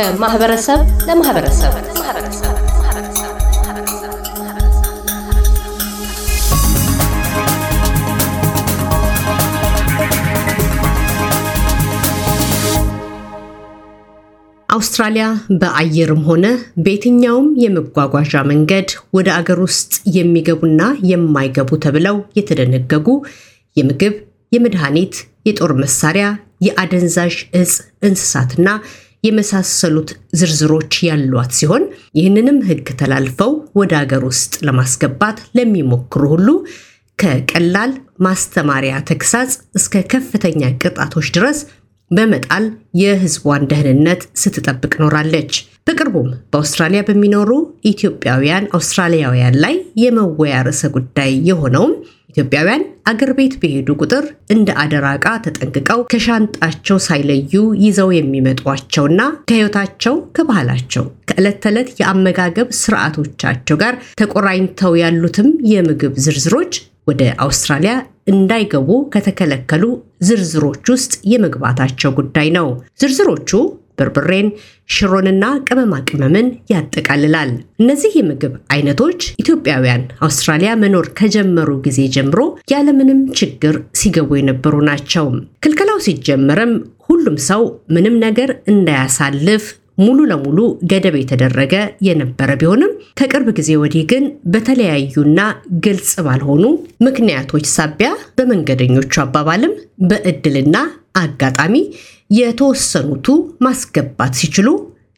ከማህበረሰብ ለማህበረሰብ። አውስትራሊያ በአየርም ሆነ በየትኛውም የመጓጓዣ መንገድ ወደ አገር ውስጥ የሚገቡና የማይገቡ ተብለው የተደነገጉ የምግብ፣ የመድኃኒት፣ የጦር መሳሪያ፣ የአደንዛዥ እጽ፣ እንስሳትና የመሳሰሉት ዝርዝሮች ያሏት ሲሆን ይህንንም ሕግ ተላልፈው ወደ አገር ውስጥ ለማስገባት ለሚሞክሩ ሁሉ ከቀላል ማስተማሪያ ተግሳጽ እስከ ከፍተኛ ቅጣቶች ድረስ በመጣል የህዝቧን ደህንነት ስትጠብቅ ኖራለች። በቅርቡም በአውስትራሊያ በሚኖሩ ኢትዮጵያውያን አውስትራሊያውያን ላይ የመወያ ርዕሰ ጉዳይ የሆነውም ኢትዮጵያውያን አገር ቤት በሄዱ ቁጥር እንደ አደራ ዕቃ ተጠንቅቀው ከሻንጣቸው ሳይለዩ ይዘው የሚመጧቸውና ከህይወታቸው፣ ከባህላቸው፣ ከዕለት ተዕለት የአመጋገብ ስርዓቶቻቸው ጋር ተቆራኝተው ያሉትም የምግብ ዝርዝሮች ወደ አውስትራሊያ እንዳይገቡ ከተከለከሉ ዝርዝሮች ውስጥ የመግባታቸው ጉዳይ ነው። ዝርዝሮቹ በርበሬን፣ ሽሮንና ቅመማ ቅመምን ያጠቃልላል። እነዚህ የምግብ አይነቶች ኢትዮጵያውያን አውስትራሊያ መኖር ከጀመሩ ጊዜ ጀምሮ ያለምንም ችግር ሲገቡ የነበሩ ናቸው። ክልከላው ሲጀመርም ሁሉም ሰው ምንም ነገር እንዳያሳልፍ ሙሉ ለሙሉ ገደብ የተደረገ የነበረ ቢሆንም ከቅርብ ጊዜ ወዲህ ግን በተለያዩና ግልጽ ባልሆኑ ምክንያቶች ሳቢያ በመንገደኞቹ አባባልም በእድልና አጋጣሚ የተወሰኑቱ ማስገባት ሲችሉ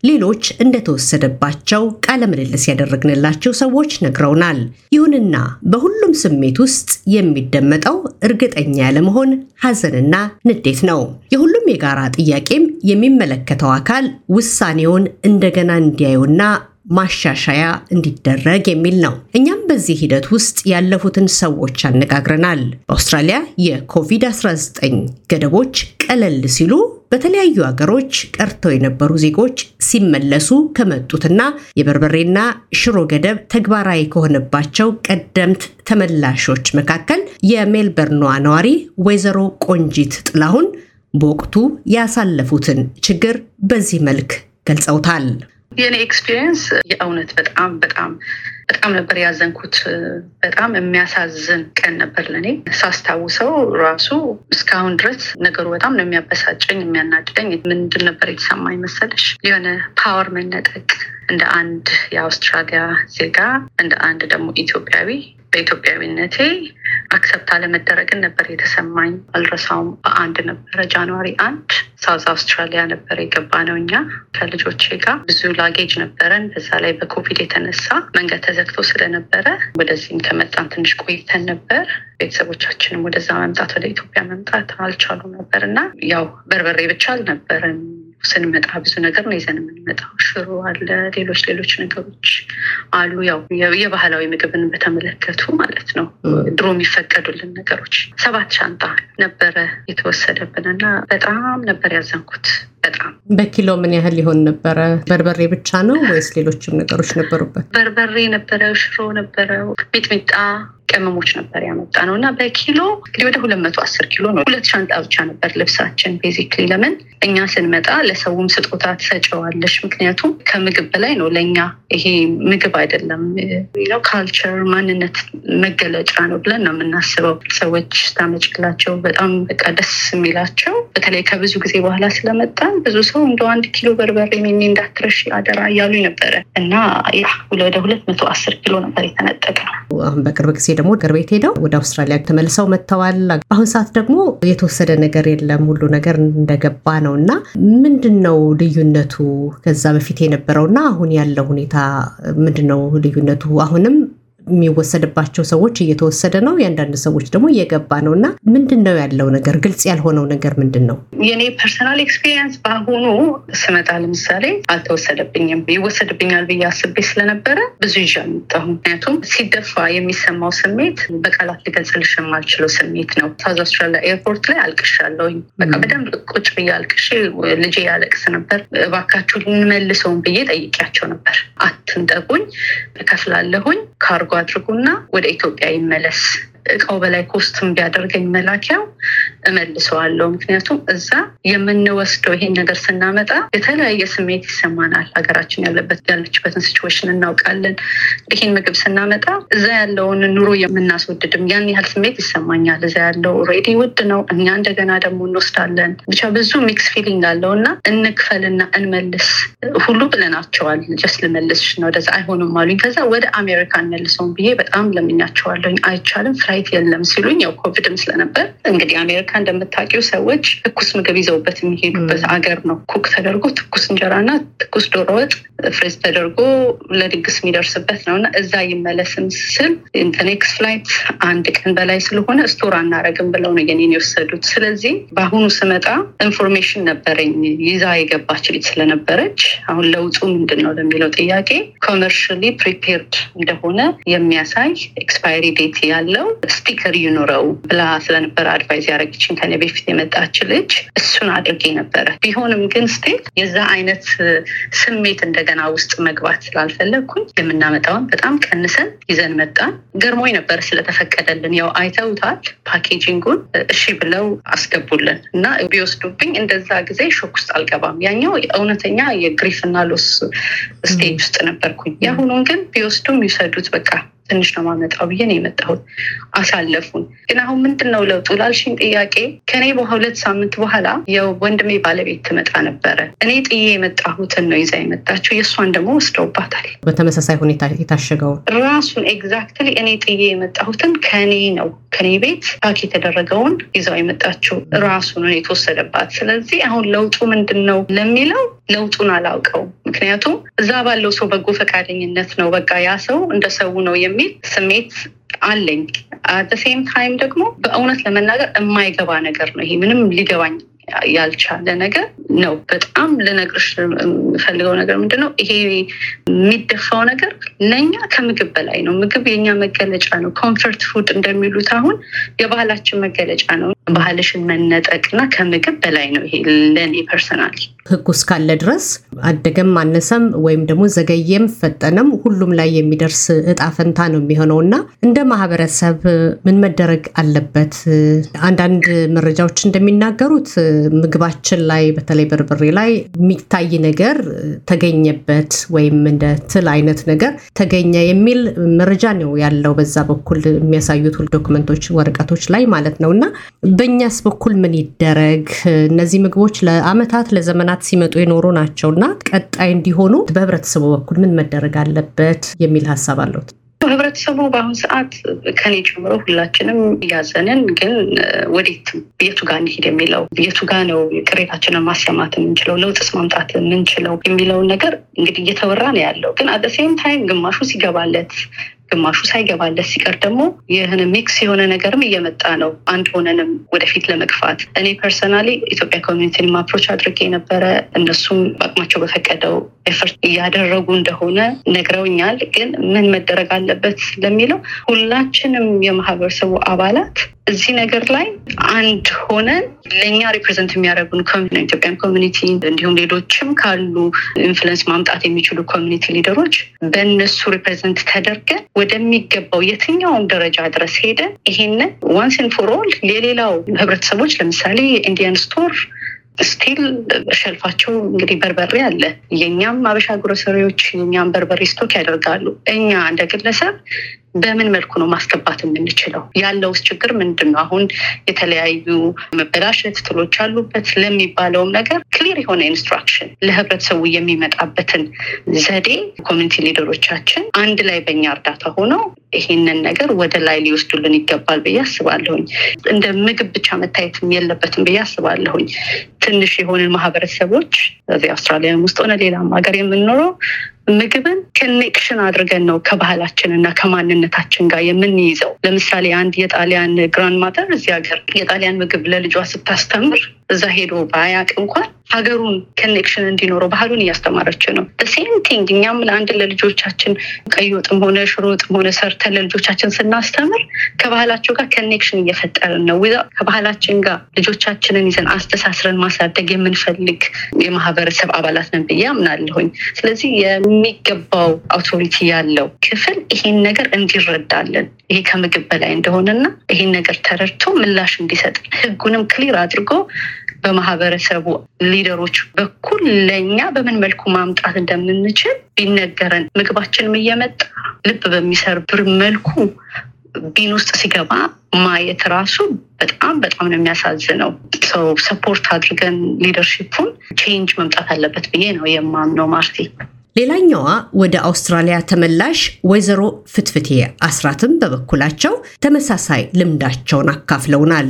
ሌሎች እንደተወሰደባቸው ቃለ ምልልስ ያደረግንላቸው ሰዎች ነግረውናል። ይሁንና በሁሉም ስሜት ውስጥ የሚደመጠው እርግጠኛ ያለመሆን ሐዘንና ንዴት ነው። የሁሉም የጋራ ጥያቄም የሚመለከተው አካል ውሳኔውን እንደገና እንዲያዩና ማሻሻያ እንዲደረግ የሚል ነው። እኛም በዚህ ሂደት ውስጥ ያለፉትን ሰዎች አነጋግረናል። በአውስትራሊያ የኮቪድ-19 ገደቦች ቀለል ሲሉ በተለያዩ ሀገሮች ቀርተው የነበሩ ዜጎች ሲመለሱ ከመጡትና የበርበሬና ሽሮ ገደብ ተግባራዊ ከሆነባቸው ቀደምት ተመላሾች መካከል የሜልበርኗ ነዋሪ ወይዘሮ ቆንጂት ጥላሁን በወቅቱ ያሳለፉትን ችግር በዚህ መልክ ገልጸውታል። የኔ experience የእውነት በጣም በጣም በጣም ነበር ያዘንኩት። በጣም የሚያሳዝን ቀን ነበር ለእኔ ሳስታውሰው ራሱ እስካሁን ድረስ ነገሩ በጣም ነው የሚያበሳጨኝ፣ የሚያናድደኝ። ምንድን ነበር የተሰማኝ መሰለሽ? የሆነ power መነጠቅ እንደ አንድ የአውስትራሊያ ዜጋ እንደ አንድ ደግሞ ኢትዮጵያዊ በኢትዮጵያዊነቴ accept አለመደረግን ነበር የተሰማኝ። አልረሳውም። በአንድ ነበረ January አንድ ሳውዝ አውስትራሊያ ነበር የገባነው። እኛ ከልጆቼ ጋር ብዙ ላጌጅ ነበረን። በዛ ላይ በኮቪድ የተነሳ መንገድ ተዘግቶ ስለነበረ ወደዚህም ከመጣን ትንሽ ቆይተን ነበር። ቤተሰቦቻችንም ወደዛ መምጣት ወደ ኢትዮጵያ መምጣት አልቻሉ ነበር እና ያው በርበሬ ብቻ አልነበረም ስንመጣ ብዙ ነገር ነው ይዘን የምንመጣው። ሽሮ አለ፣ ሌሎች ሌሎች ነገሮች አሉ። ያው የባህላዊ ምግብን በተመለከቱ ማለት ነው ድሮ የሚፈቀዱልን ነገሮች ሰባት ሻንጣ ነበረ የተወሰደብን እና በጣም ነበር ያዘንኩት። በጣም በኪሎ ምን ያህል ሊሆን ነበረ? በርበሬ ብቻ ነው ወይስ ሌሎችም ነገሮች ነበሩበት? በርበሬ ነበረ፣ ሽሮ ነበረ፣ ሚጥሚጣ ቅመሞች ነበር ያመጣ ነው እና በኪሎ እንግዲህ ወደ ሁለት መቶ አስር ኪሎ ነው። ሁለት ሻንጣ ብቻ ነበር ልብሳችን። ቤዚክሊ ለምን እኛ ስንመጣ ለሰውም ስጦታ ትሰጨዋለሽ። ምክንያቱም ከምግብ በላይ ነው ለእኛ ይሄ ምግብ አይደለም፣ ነው ካልቸር ማንነት መገለጫ ነው ብለን ነው የምናስበው። ሰዎች ስታመጭላቸው በጣም በቃ ደስ የሚላቸው በተለይ ከብዙ ጊዜ በኋላ ስለመጣ ብዙ ሰው እንደ አንድ ኪሎ በርበሬ ሚኒ እንዳትረሽ አደራ እያሉ ነበረ እና ያ ወደ ሁለት መቶ አስር ኪሎ ነበር የተነጠቀ ነው። አሁን በቅርብ ጊዜ ደግሞ እግር ቤት ሄደው ወደ አውስትራሊያ ተመልሰው መጥተዋል። አሁን ሰዓት ደግሞ የተወሰደ ነገር የለም፣ ሁሉ ነገር እንደገባ ነው እና ምንድን ነው ልዩነቱ ከዛ በፊት የነበረውና አሁን ያለው ሁኔታ ምንድን ነው ልዩነቱ? አሁንም የሚወሰድባቸው ሰዎች እየተወሰደ ነው፣ የአንዳንድ ሰዎች ደግሞ እየገባ ነው እና ምንድን ነው ያለው ነገር? ግልጽ ያልሆነው ነገር ምንድን ነው? የኔ personal experience በአሁኑ ስመጣ ለምሳሌ አልተወሰደብኝም። ይወሰድብኛል ብዬ አስቤ ስለነበረ ብዙ ይዤ አልመጣሁም። ምክንያቱም ሲደፋ የሚሰማው ስሜት በቃላት ሊገልጽልሽ የማልችለው ስሜት ነው። ሳውዝ አውስትራሊያ airport ላይ አልቅሻለሁኝ። በቃ በደንብ ቁጭ ብዬ አልቅሼ ልጄ ያለቅስ ነበር። እባካችሁ ልንመልሰውን ብዬ ጠይቂያቸው ነበር። አትንጠቁኝ፣ እከፍላለሁኝ ካርጎ አድርጉና ወደ ኢትዮጵያ ይመለስ እቃው በላይ cost ም ቢያደርገኝ መላኪያው እመልሰዋለሁ። ምክንያቱም እዛ የምንወስደው ይሄን ነገር ስናመጣ የተለያየ ስሜት ይሰማናል። ሀገራችን ያለበት ያለችበትን situation ን እናውቃለን። ይሄን ምግብ ስናመጣ እዛ ያለውን ኑሮ የምናስወድድም ያን ያህል ስሜት ይሰማኛል። እዛ already ውድ ነው፣ እኛ እንደገና ደግሞ እንወስዳለን። ብቻ ብዙ mix feeling አለው እና እንክፈልና እንመልስ ሁሉ ብለናቸዋል። just ልመልስሽ ነው ወደዛ አይሆንም አሉኝ። ከዛ ወደ አሜሪካ እንመልሰውን ብዬ በጣም ለምኛቸዋለኝ። አይቻልም flight የለም ሲሉኝ ያው ኮቪድም ስለነበር እንግዲህ አሜሪካ እንደምታውቂው ሰዎች ትኩስ ምግብ ይዘውበት የሚሄዱበት አገር ነው። cook ተደርጎ ትኩስ እንጀራና ትኩስ ዶሮ ወጥ freeze ተደርጎ ለድግስ የሚደርስበት ነው እና እዛ ይመለስም ስል next flight አንድ ቀን በላይ ስለሆነ store አናረግም ብለው ነው የኔን የወሰዱት። ስለዚህ በአሁኑ ስመጣ information ነበረኝ ይዛ የገባች ልጅ ስለነበረች አሁን ለውጡ ምንድን ነው ለሚለው ጥያቄ commercially prepared እንደሆነ የሚያሳይ expiry date ያለው sticker ይኑረው ብላ ስለነበረ advise ያደረገችን ከኔ በፊት የመጣች ልጅ እሱን አድርጌ ነበረ። ቢሆንም ግን still የዛ አይነት ስሜት እንደገና ውስጥ መግባት ስላልፈለግኩኝ የምናመጣውን በጣም ቀንሰን ይዘን መጣን። ገርሞኝ ነበር ስለተፈቀደልን። ያው አይተውታል packaging ኡን እሺ ብለው አስገቡልን እና ቢወስዱብኝ እንደዛ ጊዜ shock ውስጥ አልገባም። ያኛው እውነተኛ የ grief እና loss stage ውስጥ ነበርኩኝ። የአሁኑን ግን ቢወስዱም ይውሰዱት በቃ ትንሽ ነው ማመጣው ብዬ ነው የመጣሁት። አሳለፉን። ግን አሁን ምንድን ነው ለውጡ ላልሽኝ ጥያቄ ከኔ በሁለት ሳምንት በኋላ የወንድሜ ባለቤት ትመጣ ነበረ። እኔ ጥዬ የመጣሁትን ነው ይዛ የመጣችው። የእሷን ደግሞ ወስደውባታል። በተመሳሳይ ሁኔታ የታሸገውን ራሱን exactly እኔ ጥዬ የመጣሁትን ከኔ ነው ከኔ ቤት pack የተደረገውን ይዛው የመጣችው ራሱ ነው የተወሰደባት። ስለዚህ አሁን ለውጡ ምንድን ነው ለሚለው ለውጡን አላውቀው። ምክንያቱም እዛ ባለው ሰው በጎ ፈቃደኝነት ነው በቃ ያ ሰው እንደ ሰው ነው የሚል ስሜት አለኝ። at same time ደግሞ በእውነት ለመናገር የማይገባ ነገር ነው ይሄ ምንም ሊገባኝ ያልቻለ ነገር ነው። በጣም ልነግርሽ የምፈልገው ነገር ምንድን ነው፣ ይሄ የሚደፋው ነገር ለእኛ ከምግብ በላይ ነው። ምግብ የኛ መገለጫ ነው። comfort food እንደሚሉት አሁን የባህላችን መገለጫ ነው። ባህልሽን መነጠቅ እና ከምግብ በላይ ነው ይሄ ለእኔ personally። ህጉ እስካለ ድረስ አደገም አነሰም ወይም ደግሞ ዘገየም ፈጠነም ሁሉም ላይ የሚደርስ እጣ ፈንታ ነው የሚሆነው እና እንደ ማህበረሰብ ምን መደረግ አለበት? አንዳንድ መረጃዎች እንደሚናገሩት ምግባችን ላይ በተለይ በርበሬ ላይ የሚታይ ነገር ተገኘበት ወይም እንደ ትል አይነት ነገር ተገኘ የሚል መረጃ ነው ያለው በዛ በኩል የሚያሳዩት ዶክመንቶች፣ ወረቀቶች ላይ ማለት ነው እና በእኛስ በኩል ምን ይደረግ? እነዚህ ምግቦች ለአመታት ለዘመናት ሲመጡ የኖሩ ናቸው እና ቀጣይ እንዲሆኑ በህብረተሰቡ በኩል ምን መደረግ አለበት የሚል ሀሳብ አለት። ህብረተሰቡ በአሁኑ ሰዓት ከኔ ጀምሮ ሁላችንም እያዘንን ግን ወዴት የቱ ጋር እንሂድ የሚለው የቱ ጋር ነው ቅሬታችንን ማሰማት የምንችለው ለውጥስ ማምጣት የምንችለው የሚለውን ነገር እንግዲህ እየተወራ ነው ያለው። ግን at same time ግማሹ ሲገባለት ግማሹ ሳይገባለት ሲቀር ደግሞ ይህን mix የሆነ ነገርም እየመጣ ነው። አንድ ሆነንም ወደፊት ለመግፋት እኔ personally ኢትዮጵያ community ን approach አድርጌ ነበረ። እነሱም በአቅማቸው በፈቀደው effort እያደረጉ እንደሆነ ነግረውኛል። ግን ምን መደረግ አለበት ለሚለው ሁላችንም የማህበረሰቡ አባላት እዚህ ነገር ላይ አንድ ሆነን ለእኛ represent የሚያደርጉን Ethiopian community እንዲሁም ሌሎችም ካሉ influence ማምጣት የሚችሉ community leader ኦች በእነሱ represent ተደርገን ወደሚገባው የትኛውም ደረጃ ድረስ ሄደን ይሄንን once and for all ሌላው ህብረተሰቦች ለምሳሌ የ Indian store still shelf ኣቸው እንግዲህ በርበሬ አለ። የእኛም አበሻ ግሮሰሪዎች የኛም በርበሬ stock ያደርጋሉ። እኛ እንደ ግለሰብ በምን መልኩ ነው ማስገባት የምንችለው? ያለውስ ችግር ምንድን ነው? አሁን የተለያዩ መበላሸት ትሎች አሉበት ለሚባለውም ነገር clear የሆነ instruction ለህብረተሰቡ የሚመጣበትን ዘዴ community leader ኦቻችን አንድ ላይ በእኛ እርዳታ ሆነው ይሄንን ነገር ወደ ላይ ሊወስዱልን ይገባል ብዬ አስባለሁኝ። እንደ ምግብ ብቻ መታየትም የለበትም ብዬ አስባለሁኝ። ትንሽ የሆንን ማህበረሰቦች እዚህ አውስትራሊያን ውስጥ ሆነ ሌላም ሀገር የምንኖረው ምግብን connection አድርገን ነው ከባህላችን እና ከማንነታችን ጋር የምንይዘው። ለምሳሌ አንድ የጣሊያን grandmother እዚህ ሀገር የጣሊያን ምግብ ለልጇ ስታስተምር እዛ ሄዶ ባያቅ እንኳን ሀገሩን connection እንዲኖረው ባህሉን እያስተማረች ነው። same thing እኛም ለአንድ ለልጆቻችን ቀይ ወጥም ሆነ ሽሮ ወጥም ሆነ ሰርተን ለልጆቻችን ስናስተምር ከባህላቸው ጋር connection እየፈጠርን ነው። ከባህላችን ጋር ልጆቻችንን ይዘን አስተሳስረን ማሳደግ የምንፈልግ የማህበረሰብ አባላት ነን ብዬ አምናለሁኝ። ስለዚህ የሚገባው አውቶሪቲ ያለው ክፍል ይሄን ነገር እንዲረዳለን ይሄ ከምግብ በላይ እንደሆነና ይሄን ነገር ተረድቶ ምላሽ እንዲሰጥ ህጉንም ክሊር አድርጎ በማህበረሰቡ ሊደሮች በኩል ለእኛ በምን መልኩ ማምጣት እንደምንችል ቢነገረን ምግባችንም እየመጣ ልብ በሚሰርብር መልኩ bin ውስጥ ሲገባ ማየት ራሱ በጣም በጣም ነው የሚያሳዝነው። ሰው support አድርገን leadership ኡን change መምጣት አለበት ብዬ ነው የማምነው። ማርቲ ሌላኛዋ ወደ አውስትራሊያ ተመላሽ ወይዘሮ ፍትፍቴ አስራትም በበኩላቸው ተመሳሳይ ልምዳቸውን አካፍለውናል።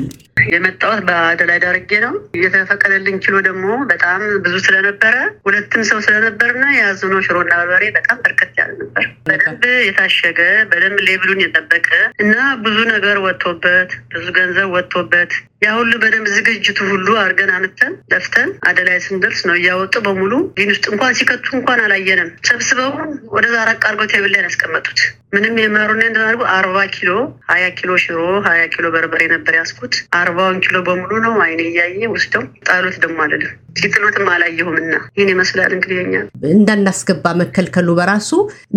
የመጣሁት በአደላይድ አድርጌ ነው። የተፈቀደልኝ ኪሎ ደግሞ በጣም ብዙ ስለነበረ ሁለትም ሰው ስለነበርና የያዝነው ሽሮና በርበሬ በጣም በርከት ያለ ነበር። በደንብ የታሸገ በደንብ label ኡን የጠበቀ እና ብዙ ነገር ወጥቶበት ብዙ ገንዘብ ወጥቶበት ያ ሁሉ በደንብ ዝግጅቱ ሁሉ አድርገን አምተን ለፍተን አደላይድ ስንደርስ ነው እያወጡ በሙሉ bin ውስጥ እንኳን ሲከቱ እንኳን አላየንም። ሰብስበው ወደዛ ራቅ አድርገው table ላይ ያስቀመጡት ምንም የመሩና አርባ ኪሎ ሀያ ኪሎ ሽሮ ሀያ ኪሎ በርበሬ ነበር የያዝኩት። አርባውን ኪሎ በሙሉ ነው አይኔ እያየ ወስደው ጣሉት። ደግሞ አልልም ሲጥሉትም አላየሁም እና ይህን ይመስላል እንግዲህ የኛ እንዳናስገባ መከልከሉ በራሱ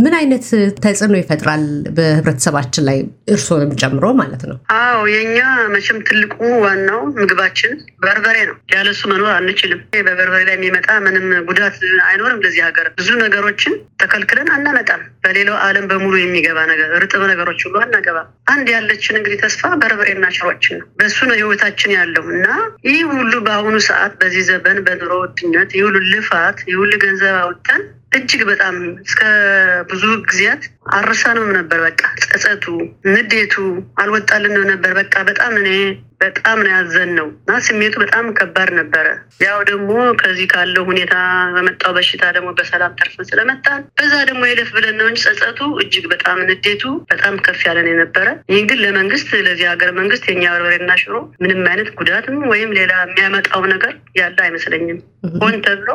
ምን አይነት ተጽዕኖ ይፈጥራል በህብረተሰባችን ላይ እርስዎንም ጨምሮ ማለት ነው? አዎ የኛ መቼም ትልቁ ዋናው ምግባችን በርበሬ ነው። ያለሱ መኖር አንችልም። በበርበሬ ላይ የሚመጣ ምንም ጉዳት አይኖርም። ለዚህ ሀገር ብዙ ነገሮችን ተከልክለን አናመጣም። በሌላው ዓለም በሙሉ የሚገባ ነገር እርጥብ ነገሮች ሁሉ አናገባ። አንድ ያለችን እንግዲህ ተስፋ በርበሬና ሽሮችን ነው። በሱ ነው ህይወታችን ያለው እና ይህ ሁሉ በአሁኑ ሰዓት በዚህ ዘመን በኑሮ ውድነት ይህ ሁሉ ልፋት ይህ ሁሉ ገንዘብ አውጥተን እጅግ በጣም እስከ ብዙ ጊዜያት ነው ነበር። በቃ ጸጸቱ፣ ንዴቱ አልወጣልንም ነበር። በቃ በጣም እኔ በጣም ነው ያዘን ነው እና ስሜቱ በጣም ከባድ ነበረ። ያው ደግሞ ከዚህ ካለው ሁኔታ በመጣው በሽታ ደግሞ በሰላም ተርፈን ስለመጣን በዛ ደግሞ የለፍ ብለን ነው እንጂ ጸጸቱ እጅግ በጣም ንዴቱ በጣም ከፍ ያለን የነበረ። ይህ ግን ለመንግስት ለዚህ ሀገር መንግስት የኛ በርበሬና ሽሮ ምንም አይነት ጉዳትም ወይም ሌላ የሚያመጣው ነገር ያለ አይመስለኝም። ሆን ተብሎ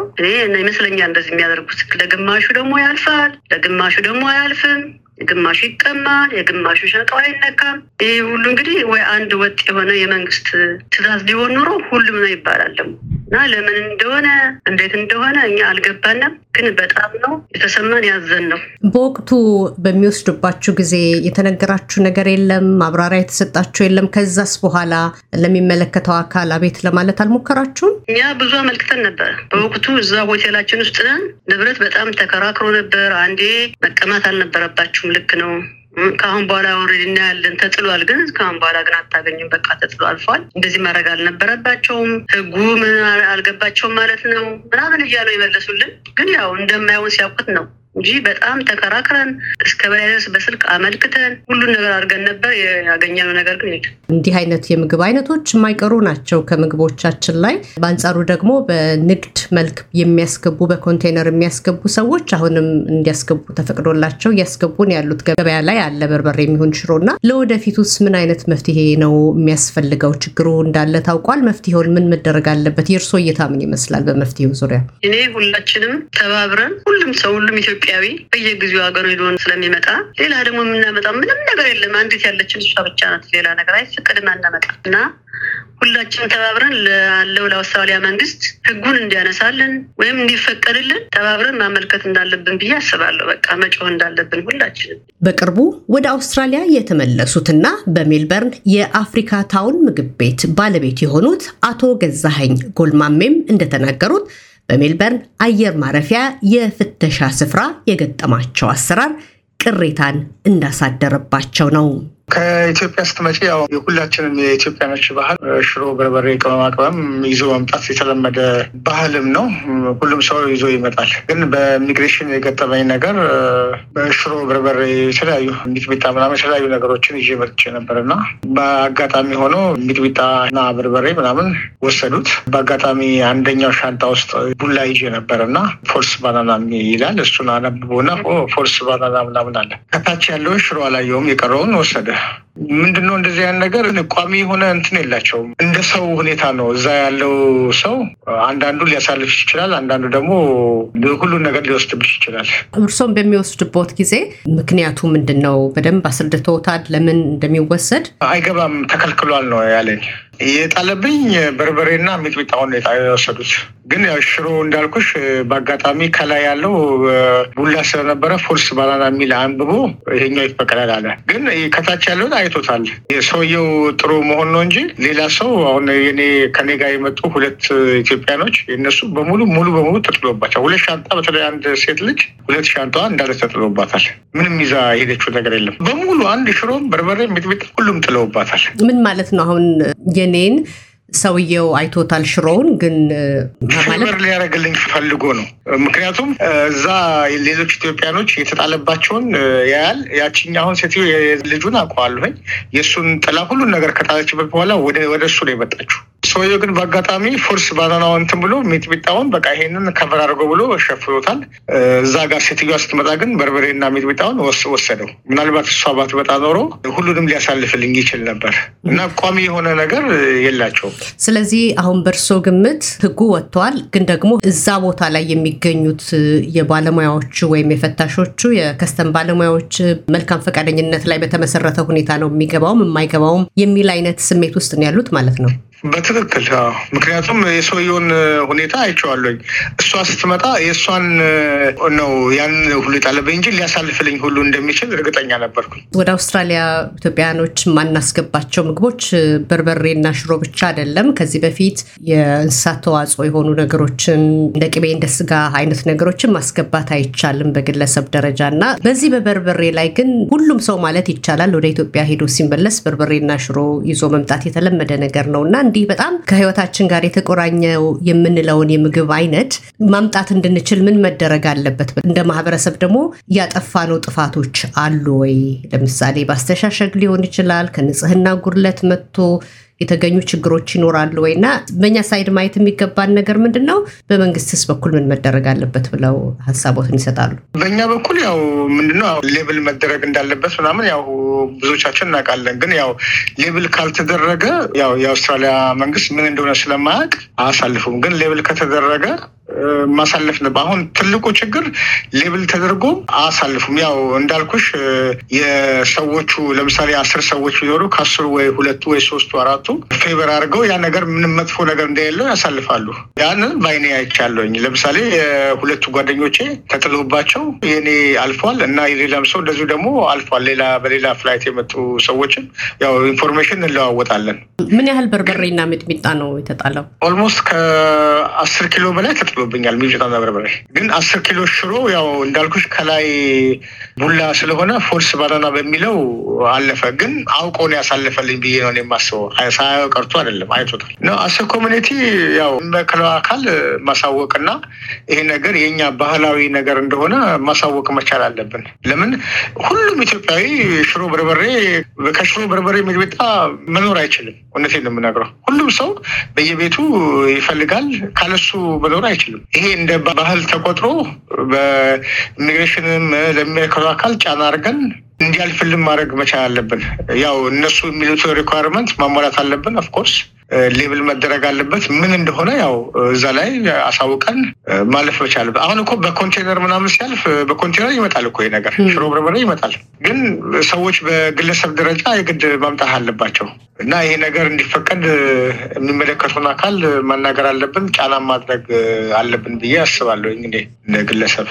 ይመስለኛል እንደዚህ የሚያደርጉት። ለግማሹ ደግሞ ያልፋል፣ ለግማሹ ደግሞ አያልፍም። የግማሹ ይቀማል፣ የግማሹ ሸጠው አይነካም። ይህ ሁሉ እንግዲህ ወይ አንድ ወጥ የሆነ የመንግስት ትዕዛዝ ሊሆን ኑሮ ሁሉም ነው ይባላል ደግሞ እና ለምን እንደሆነ እንዴት እንደሆነ እኛ አልገባንም፣ ግን በጣም ነው የተሰማን ያዘን ነው። በወቅቱ በሚወስዱባችሁ ጊዜ የተነገራችሁ ነገር የለም? ማብራሪያ የተሰጣችሁ የለም? ከዛስ በኋላ ለሚመለከተው አካል አቤት ለማለት አልሞከራችሁም? እኛ ብዙ አመልክተን ነበር። በወቅቱ እዛ ሆቴላችን ውስጥ ንብረት በጣም ተከራክሮ ነበር። አንዴ መቀማት አልነበረባችሁም፣ ልክ ነው ከአሁን በኋላ already እናያለን። ተጥሏል፣ ግን ከአሁን በኋላ ግን አታገኙም፣ በቃ ተጥሎ አልፏል። እንደዚህ ማድረግ አልነበረባቸውም፣ ህጉ ምን አልገባቸውም ማለት ነው። ምናምን እያሉ የመለሱልን፣ ግን ያው እንደማይሆን ሲያውቁት ነው እንጂ በጣም ተከራክረን እስከ በላይ ድረስ በስልክ አመልክተን ሁሉን ነገር አድርገን ነበር። ያገኘነው ነገር ግን የለም። እንዲህ አይነት የምግብ አይነቶች የማይቀሩ ናቸው ከምግቦቻችን ላይ። በአንጻሩ ደግሞ በንግድ መልክ የሚያስገቡ በኮንቴነር የሚያስገቡ ሰዎች አሁንም እንዲያስገቡ ተፈቅዶላቸው እያስገቡን ያሉት ገበያ ላይ አለ በርበሬ የሚሆን ሽሮ እና ለወደፊቱስ ምን አይነት መፍትሄ ነው የሚያስፈልገው? ችግሩ እንዳለ ታውቋል። መፍትሄውን ምን መደረግ አለበት? የእርሶ እይታ ምን ይመስላል በመፍትሄው ዙሪያ? እኔ ሁላችንም ተባብረን ሁሉም ሰው ሁሉም ኢትዮጵያዊ በየጊዜው ሀገሩ ሄዶን ስለሚመጣ ሌላ ደግሞ የምናመጣው ምንም ነገር የለም። አንዲት ያለችን እሷ ብቻ ናት። ሌላ ነገር አይፈቀድም አናመጣ እና ሁላችን ተባብረን ላለው ለአውስትራሊያ መንግስት ህጉን እንዲያነሳልን ወይም እንዲፈቀድልን ተባብረን ማመልከት እንዳለብን ብዬ አስባለሁ። በቃ መጮህ እንዳለብን ሁላችንም። በቅርቡ ወደ አውስትራሊያ የተመለሱትና በሜልበርን የአፍሪካ ታውን ምግብ ቤት ባለቤት የሆኑት አቶ ገዛኸኝ ጎልማሜም እንደተናገሩት በሜልበርን አየር ማረፊያ የፍተሻ ስፍራ የገጠማቸው አሰራር ቅሬታን እንዳሳደረባቸው ነው። ከኢትዮጵያ ስትመጪ ያው የሁላችንም የኢትዮጵያኖች ባህል ሽሮ፣ በርበሬ፣ ቅመማ ቅመም ይዞ መምጣት የተለመደ ባህልም ነው። ሁሉም ሰው ይዞ ይመጣል። ግን በኢሚግሬሽን የገጠመኝ ነገር በሽሮ፣ በርበሬ፣ የተለያዩ ሚጥሚጣ ምናምን የተለያዩ ነገሮችን ይዤ መጥቼ ነበር እና በአጋጣሚ ሆኖ ሚጥሚጣ እና በርበሬ ምናምን ወሰዱት። በአጋጣሚ አንደኛው ሻንጣ ውስጥ ቡላ ይዤ ነበር እና false banana ይላል። እሱን አነብቦና false banana ምናምን አለ። ከታች ያለውን ሽሮ አላየውም፣ የቀረውን ወሰደ። ምንድነው እንደዚህ አይነት ነገር ቋሚ የሆነ እንትን የላቸውም። እንደ ሰው ሁኔታ ነው። እዛ ያለው ሰው አንዳንዱ ሊያሳልፍሽ ይችላል፣ አንዳንዱ ደግሞ ሁሉን ነገር ሊወስድብሽ ይችላል። እርሶም በሚወስድቦት ጊዜ ምክንያቱ ምንድን ነው? በደንብ አስረድተውታል? ለምን እንደሚወሰድ አይገባም፣ ተከልክሏል ነው ያለኝ። የጣለብኝ በርበሬና ሚጥሚጣውን የወሰዱት ግን ሽሮ እንዳልኩሽ በአጋጣሚ ከላይ ያለው ቡላ ስለነበረ false banana የሚል አንብቦ ይሄኛው ይፈቀዳል አለ። ግን ከታች ያለውን አይቶታል። የሰውየው ጥሩ መሆን ነው እንጂ ሌላ ሰው አሁን የኔ ከኔ ጋር የመጡ ሁለት ኢትዮጵያኖች የነሱ በሙሉ ሙሉ በሙሉ ተጥሎባቸው ሁለት ሻንጣ በተለይ አንድ ሴት ልጅ ሁለት ሻንጣዋ እንዳለ ተጥሎባታል። ምንም ይዛ የሄደችው ነገር የለም። በሙሉ አንድ ሽሮም፣ በርበሬ፣ ሚጥሚጣ ሁሉም ጥለውባታል። ምን ማለት ነው አሁን የኔን ሰውየው አይቶታል ሽሮውን ግን ሊያደርግልኝ ፈልጎ ነው። ምክንያቱም እዛ ሌሎች ኢትዮጵያኖች የተጣለባቸውን ያያል። ያችኛ አሁን ሴትዮ ልጁን አውቀዋለሁኝ የእሱን ጥላ ሁሉን ነገር ከጣለችበት በኋላ ወደ እሱ ነው የመጣችው። ሰውየው ግን በአጋጣሚ false banana ው እንትን ብሎ ሚጥሚጣውን በቃ ይሄንን cover አድርጎ ብሎ ሸፍኖታል። እዛ ጋር ሴትዮዋ ስትመጣ ግን በርበሬና ሚጥሚጣውን ወሰደው። ምናልባት እሷ ባትመጣ ኖሮ ሁሉንም ሊያሳልፍልኝ ይችል ነበር እና ቋሚ የሆነ ነገር የላቸውም። ስለዚህ አሁን በእርሶ ግምት ህጉ ወጥቷል፣ ግን ደግሞ እዛ ቦታ ላይ የሚገኙት የባለሙያዎቹ ወይም የፈታሾቹ የከስተም ባለሙያዎች መልካም ፈቃደኝነት ላይ በተመሰረተ ሁኔታ ነው የሚገባውም የማይገባውም የሚል አይነት ስሜት ውስጥ ነው ያሉት ማለት ነው። በትክክል ምክንያቱም የሰውየውን ሁኔታ አይቼዋለሁኝ። እሷ ስትመጣ የእሷን ነው ያን ሁሉ የጣለብኝ እንጂ ሊያሳልፍልኝ ሁሉ እንደሚችል እርግጠኛ ነበርኩኝ። ወደ አውስትራሊያ ኢትዮጵያውያኖች የማናስገባቸው ምግቦች በርበሬና ሽሮ ብቻ አይደለም። ከዚህ በፊት የእንስሳት ተዋጽኦ የሆኑ ነገሮችን እንደ ቅቤ፣ እንደ ስጋ አይነት ነገሮችን ማስገባት አይቻልም በግለሰብ ደረጃ እና በዚህ በበርበሬ ላይ ግን ሁሉም ሰው ማለት ይቻላል ወደ ኢትዮጵያ ሄዶ ሲመለስ በርበሬና ሽሮ ይዞ መምጣት የተለመደ ነገር ነው እና እንዲህ በጣም ከህይወታችን ጋር የተቆራኘው የምንለውን የምግብ አይነት ማምጣት እንድንችል ምን መደረግ አለበት? እንደ ማህበረሰብ ደግሞ ያጠፋነው ጥፋቶች አሉ ወይ? ለምሳሌ በአስተሻሸግ ሊሆን ይችላል፣ ከንጽህና ጉድለት መጥቶ የተገኙ ችግሮች ይኖራሉ ወይ እና በእኛ ሳይድ ማየት የሚገባን ነገር ምንድን ነው? በመንግስትስ በኩል ምን መደረግ አለበት ብለው ሀሳቦትን ይሰጣሉ? በእኛ በኩል ያው ምንድነው label መደረግ እንዳለበት ምናምን ያው ብዙዎቻችን እናውቃለን። ግን ያው label ካልተደረገ ያው የአውስትራሊያ መንግስት ምን እንደሆነ ስለማያውቅ አያሳልፉም። ግን label ከተደረገ ማሳለፍ ነው። አሁን ትልቁ ችግር label ተደርጎ አያሳልፉም። ያው እንዳልኩሽ የሰዎቹ ለምሳሌ አስር ሰዎች ቢኖሩ ከአስሩ ወይ ሁለቱ ወይ ሶስቱ አራቱ favor አድርገው ያ ነገር ምንም መጥፎ ነገር እንደሌለው ያሳልፋሉ። ያንን በአይኔ አይቻለሁኝ። ለምሳሌ የሁለቱ ጓደኞቼ ተጥሎባቸው የኔ አልፏል እና የሌላም ሰው እንደዚሁ ደግሞ አልፏል። ሌላ በሌላ flight የመጡ ሰዎችም ያው information እንለዋወጣለን። ምን ያህል በርበሬና ሚጥሚጣ ነው የተጣለው? almost ከአስር ኪሎ በላይ ተጥሎብኛል። ሚጥሚጣና በርበሬ ግን አስር ኪሎ ሽሮ ያው እንዳልኩሽ ከላይ ቡላ ስለሆነ false banana በሚለው አለፈ። ግን አውቆ ነው ያሳለፈልኝ ብዬ ነው የማስበው። ሳያየው ቀርቶ አይደለም አይቶታል። ነው as community ያው የሚመለከተው አካል ማሳወቅና ይሄ ነገር የኛ ባህላዊ ነገር እንደሆነ ማሳወቅ መቻል አለብን። ለምን ሁሉም ኢትዮጵያዊ ሽሮ በርበሬ ከሽሮ በርበሬ ሚጥሚጣ መኖር አይችልም። እውነቴን ነው የምነግረው። ሁሉም ሰው በየቤቱ ይፈልጋል። ካለሱ መኖር አይችልም። ይሄ እንደ ባህል ተቆጥሮ በኢሚግሬሽንም ለሚመለከተው አካል ጫና አድርገን እንዲያልፍልን ማድረግ መቻል አለብን። ያው እነሱ የሚሉት requirement ማሟላት አለብን። of course label መደረግ አለበት። ምን እንደሆነ ያው እዛ ላይ አሳውቀን ማለፍ መቻል። አሁን እኮ በኮንቴነር ምናምን ሲያልፍ በኮንቴነር ይመጣል እኮ ነገር ሽሮ በርበሬ ይመጣል። ግን ሰዎች በግለሰብ ደረጃ የግድ ማምጣት አለባቸው እና ይሄ ነገር እንዲፈቀድ የሚመለከቱን አካል ማናገር አለብን፣ ጫና ማድረግ አለብን ብዬ አስባለሁ እንደ ግለሰብ።